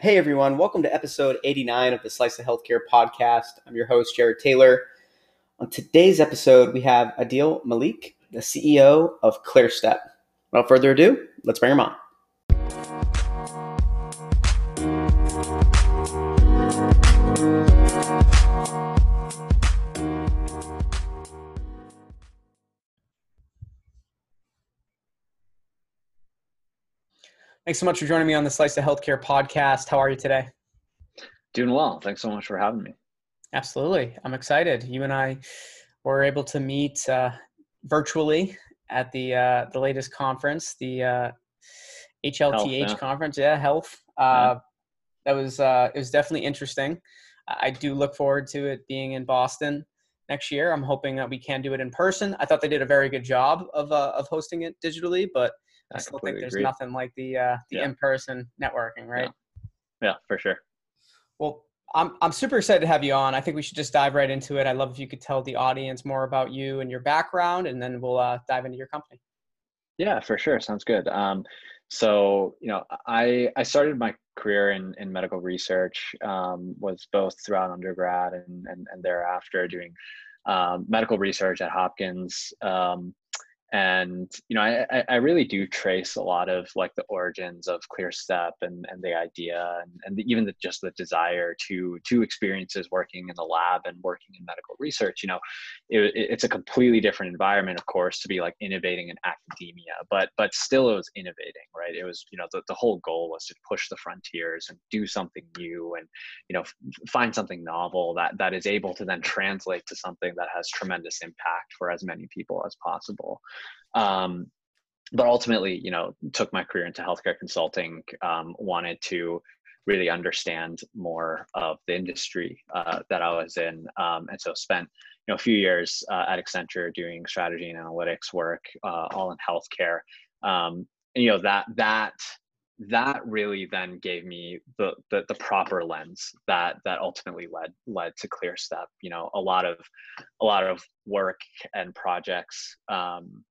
Hey everyone, welcome to episode 89 of the Slice of Healthcare podcast. I'm your host, Jared Taylor. On today's episode, we have Adeel Malik, the CEO of ClearStep. Without further ado, let's bring him on. Thanks so much for joining me on the Slice of Healthcare podcast. How are you today? Doing well. Thanks so much for having me. Absolutely. I'm excited. You and I were able to meet uh, virtually at the uh, the latest conference, the uh, HLTH health, yeah. conference. Yeah, health. Uh, yeah. That was uh, it was definitely interesting. I do look forward to it being in Boston next year. I'm hoping that we can do it in person. I thought they did a very good job of uh, of hosting it digitally, but I, still think there's agree. nothing like the uh, the yeah. in-person networking, right? Yeah. yeah, for sure. Well, I'm I'm super excited to have you on. I think we should just dive right into it. I'd love if you could tell the audience more about you and your background, and then we'll uh, dive into your company. Yeah, for sure. Sounds good. Um, so you know, I I started my career in in medical research. Um, was both throughout undergrad and and, and thereafter doing um, medical research at Hopkins. Um, and you know I, I really do trace a lot of like the origins of clearstep and, and the idea and, and the, even the, just the desire to to experiences working in the lab and working in medical research you know. It, it's a completely different environment of course to be like innovating in academia but but still it was innovating right? It was you know the, the whole goal was to push the frontiers and do something new and you know find something novel that that is able to then translate to something that has tremendous impact for as many people as possible um, but ultimately, you know, took my career into healthcare consulting. Um, wanted to really understand more of the industry uh, that I was in, um, and so spent you know a few years uh, at Accenture doing strategy and analytics work, uh, all in healthcare. Um, and you know that that that really then gave me the, the, the proper lens that that ultimately led led to ClearStep. You know, a lot of a lot of work and projects um,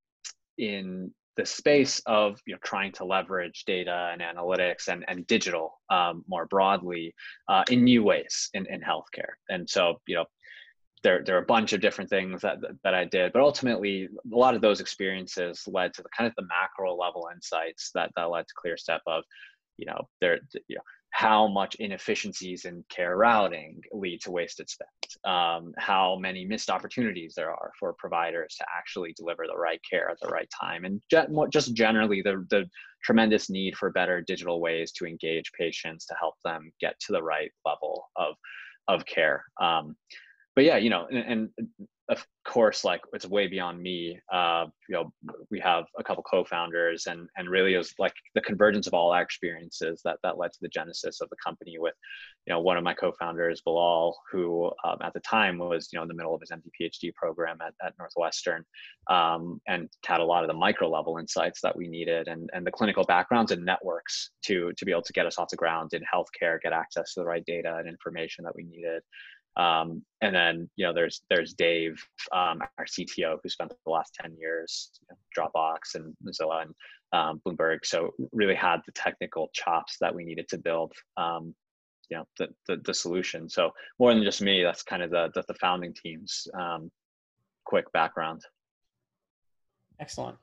in the space of you know trying to leverage data and analytics and, and digital um, more broadly uh, in new ways in, in healthcare. And so you know there, there are a bunch of different things that, that I did, but ultimately a lot of those experiences led to the kind of the macro level insights that, that led to ClearStep of, you know, there, you know, how much inefficiencies in care routing lead to wasted spend, um, how many missed opportunities there are for providers to actually deliver the right care at the right time, and just generally the, the tremendous need for better digital ways to engage patients to help them get to the right level of, of care. Um, but yeah, you know, and, and of course, like it's way beyond me. Uh, you know, we have a couple co-founders, and and really it was like the convergence of all our experiences that that led to the genesis of the company. With, you know, one of my co-founders, Bilal, who um, at the time was you know in the middle of his MD PhD program at, at Northwestern, um, and had a lot of the micro level insights that we needed, and and the clinical backgrounds and networks to to be able to get us off the ground in healthcare, get access to the right data and information that we needed. Um, and then you know there's there's Dave, um, our CTO, who spent the last ten years you know, Dropbox and Mozilla and um, Bloomberg. So really had the technical chops that we needed to build um, you know the, the, the solution. So more than just me, that's kind of the the, the founding team's um, quick background. Excellent.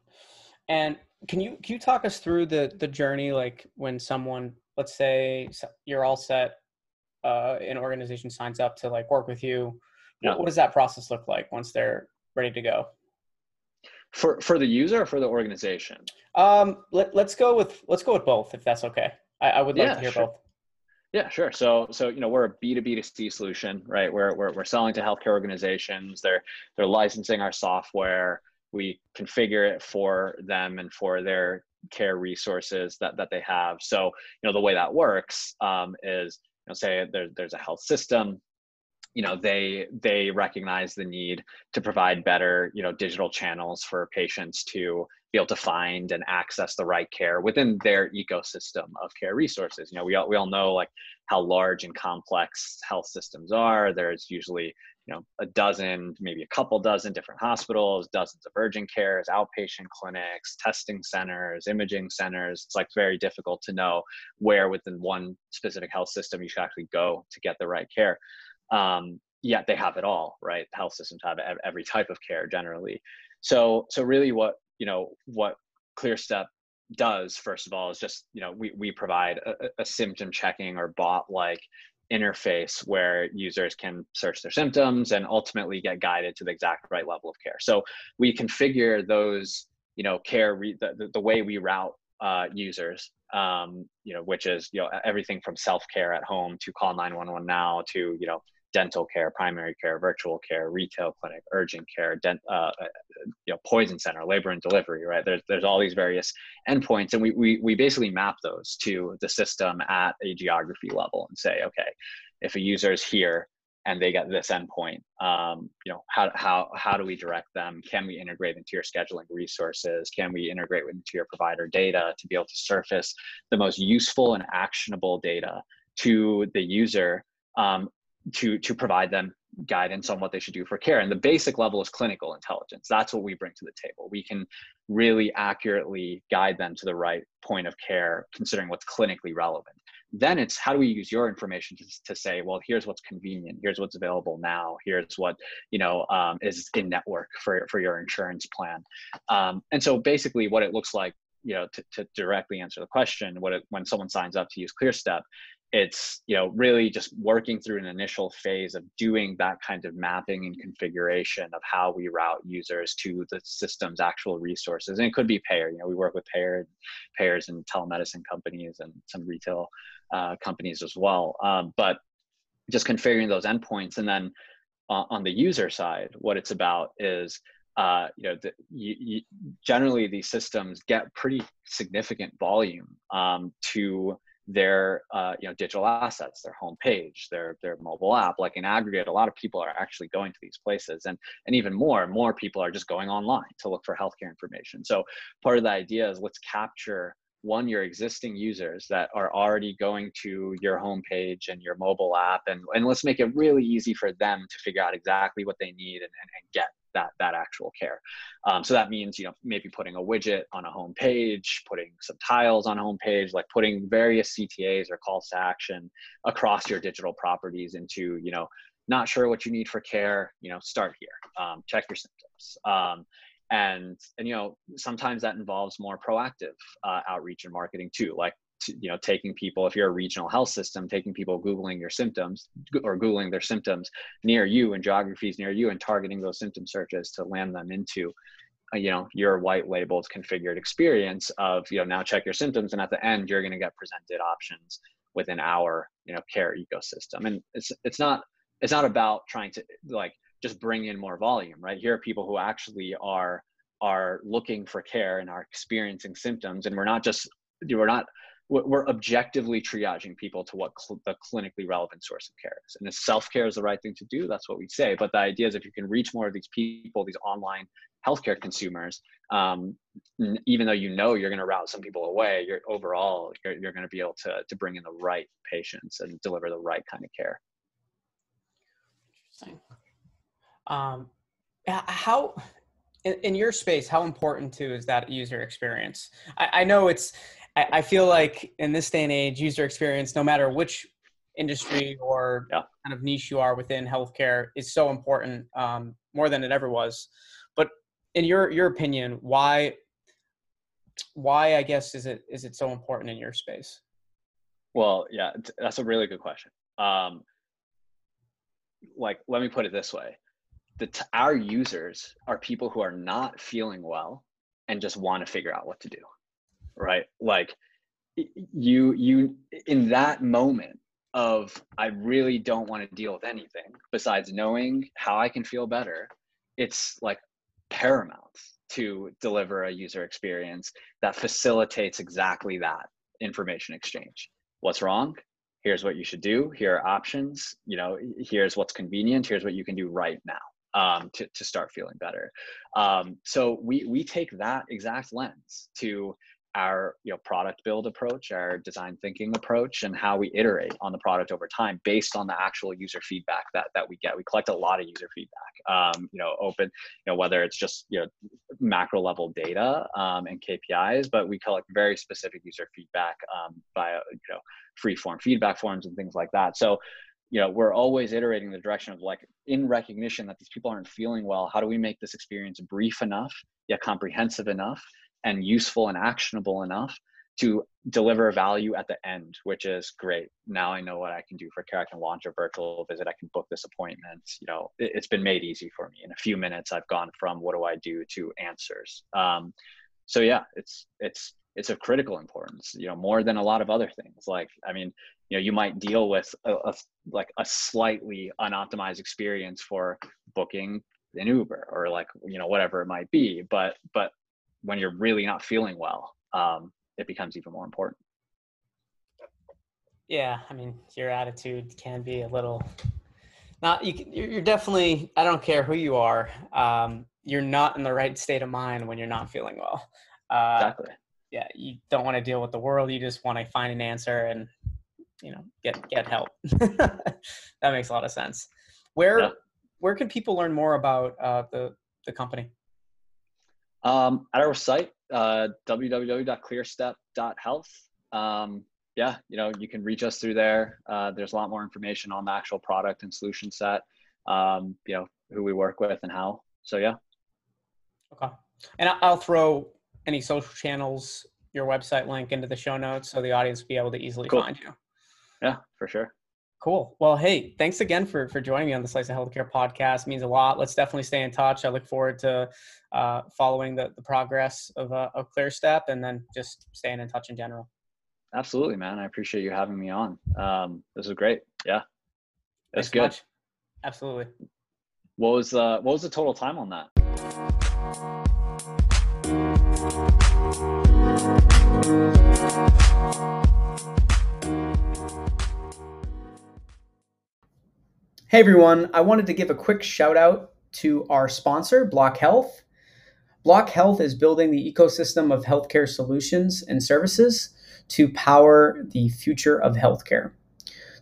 And can you can you talk us through the the journey like when someone let's say you're all set uh, an organization signs up to like work with you yeah. what, what, does that process look like once they're ready to go for for the user or for the organization um let, let's go with let's go with both if that's okay i, I would like yeah, to hear sure. both yeah, sure. So, so you know, we're a B two B to C solution, right? We're, we're we're selling to healthcare organizations. They're they're licensing our software. We configure it for them and for their care resources that that they have. So, you know, the way that works um, is know, say there, there's a health system you know they they recognize the need to provide better you know digital channels for patients to be be able to find and access the right care within their ecosystem of care resources. You know, we all, we all know like how large and complex health systems are. There's usually, you know, a dozen, maybe a couple dozen different hospitals, dozens of urgent cares, outpatient clinics, testing centers, imaging centers. It's like very difficult to know where within one specific health system you should actually go to get the right care. Um, yet they have it all, right? Health systems have every type of care generally. So, so really, what you know, what ClearStep does first of all is just you know we we provide a, a symptom checking or bot like interface where users can search their symptoms and ultimately get guided to the exact right level of care. So we configure those, you know, care re- the, the way we route uh, users, um, you know, which is you know everything from self care at home to call 911 now to you know dental care, primary care, virtual care, retail clinic, urgent care, dent, uh, uh, you know, poison center, labor and delivery, right? There's, there's all these various endpoints and we, we, we basically map those to the system at a geography level and say, okay, if a user is here and they get this endpoint, um, you know, how, how, how do we direct them? Can we integrate into your scheduling resources? Can we integrate into your provider data to be able to surface the most useful and actionable data to the user um, to to provide them guidance on what they should do for care. And the basic level is clinical intelligence. That's what we bring to the table. We can really accurately guide them to the right point of care considering what's clinically relevant. Then it's how do we use your information to, to say well here's what's convenient here's what's available now here's what you know um, is in network for, for your insurance plan. Um, and so basically what it looks like you know to, to directly answer the question what it, when someone signs up to use clearstep it's you know really just working through an initial phase of doing that kind of mapping and configuration of how we route users to the system's actual resources. And it could be payer you know we work with payer payers and telemedicine companies and some retail uh, companies as well. Um, but just configuring those endpoints and then uh, on the user side what it's about is uh, you know, the, you, you, generally these systems get pretty significant volume um, to their uh, you know digital assets their homepage their their mobile app like in aggregate a lot of people are actually going to these places. And and even more and more people are just going online to look for healthcare information. So part of the idea is let's capture one your existing users that are already going to your homepage and your mobile app and, and let's make it really easy for them to figure out exactly what they need and, and, and get that that actual care. Um, so that means you know maybe putting a widget on a home page, putting some tiles on a home page, like putting various CTAs or calls to action across your digital properties into you know not sure what you need for care, you know start here, um, check your symptoms. Um, and and you know sometimes that involves more proactive uh, outreach and marketing too like you know taking people if you're a regional health system taking people googling your symptoms or googling their symptoms near you and geographies near you and targeting those symptom searches to land them into uh, you know your white labeled configured experience of you know now check your symptoms and at the end you're going to get presented options within our you know care ecosystem. And it's it's not it's not about trying to like just bring in more volume right? Here are people who actually are are looking for care and are experiencing symptoms and we're not just we're not we're objectively triaging people to what cl- the clinically relevant source of care is. And if self care is the right thing to do, that's what we say. But the idea is if you can reach more of these people, these online healthcare consumers, um, even though you know you're going to route some people away, you're overall you're, you're going to be able to to bring in the right patients and deliver the right kind of care. Interesting. Um, how in, in your space, how important too is that user experience? I, I know it's I, I feel like in this day and age, user experience, no matter which industry or yeah. kind of niche you are within healthcare, is so important um, more than it ever was. But in your your opinion, why why I guess is it is it so important in your space? Well, yeah, that's a really good question. Um, like, let me put it this way: the t- our users are people who are not feeling well and just want to figure out what to do right? Like you you in that moment of i really don't want to deal with anything besides knowing how i can feel better it's like paramount to deliver a user experience that facilitates exactly that information exchange. What's wrong? Here's what you should do. Here are options. You know here's what's convenient. Here's what you can do right now um, to, to start feeling better. Um, so we, we take that exact lens to our you know product build approach our design thinking approach and how we iterate on the product over time based on the actual user feedback that that we get. We collect a lot of user feedback um, you know open you know whether it's just you know macro level data um, and kpis but we collect very specific user feedback um, via you know free form feedback forms and things like that. So you know we're always iterating the direction of like in recognition that these people aren't feeling well how do we make this experience brief enough yet comprehensive enough and useful and actionable enough to deliver value at the end, which is great. Now I know what I can do for care. I can launch a virtual visit. I can book this appointment. You know, it, has been made easy for me. In a few minutes, I've gone from what do I do to answers. Um, so yeah, it's it's it's of critical importance. You know, more than a lot of other things. Like I mean, you know, you might deal with a, a like a slightly unoptimized experience for booking an Uber or like you know whatever it might be, but but when you're really not feeling well, um, it becomes even more important. Yeah, I mean, your attitude can be a little not. You, you're definitely. I don't care who you are. Um, you're not in the right state of mind when you're not feeling well. Uh, exactly. Yeah, you don't want to deal with the world. You just want to find an answer and you know get get help. that makes a lot of sense. Where yeah. where can people learn more about uh, the the company? Um, at our site, uh, www.clearstep.health. Um, yeah, you know, you can reach us through there. Uh, there's a lot more information on the actual product and solution set, um, you know, who we work with and how. So, yeah. Okay. And I'll throw any social channels, your website link into the show notes so the audience will be able to easily cool. find you. Yeah, for sure. Cool. Well, hey, thanks again for for joining me on the Slice of Healthcare podcast. It means a lot. Let's definitely stay in touch. I look forward to uh, following the, the progress of uh, of ClearStep and then just staying in touch in general. Absolutely, man. I appreciate you having me on. Um, this is great. Yeah, that's good. Much. Absolutely. What was uh, what was the total time on that? Hey everyone, I wanted to give a quick shout out to our sponsor, Block Health. Block Health is building the ecosystem of healthcare solutions and services to power the future of healthcare.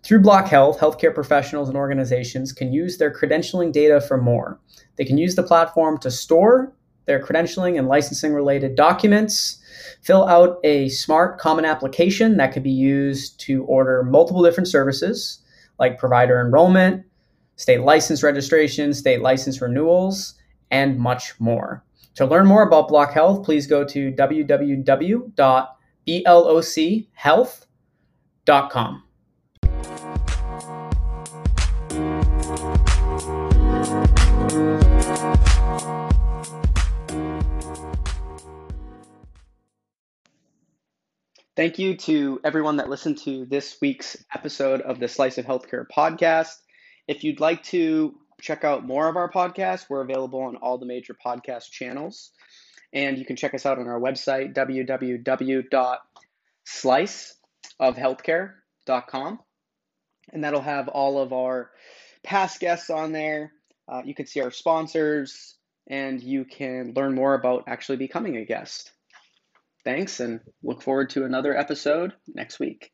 Through Block Health, healthcare professionals and organizations can use their credentialing data for more. They can use the platform to store their credentialing and licensing related documents, fill out a smart common application that can be used to order multiple different services like provider enrollment, state license registration, state license renewals, and much more. To learn more about Block Health, please go to www.blochealth.com. Thank you to everyone that listened to this week's episode of the Slice of Healthcare podcast. If you'd like to check out more of our podcasts, we're available on all the major podcast channels. And you can check us out on our website, www.sliceofhealthcare.com. And that'll have all of our past guests on there. Uh, you can see our sponsors, and you can learn more about actually becoming a guest. Thanks, and look forward to another episode next week.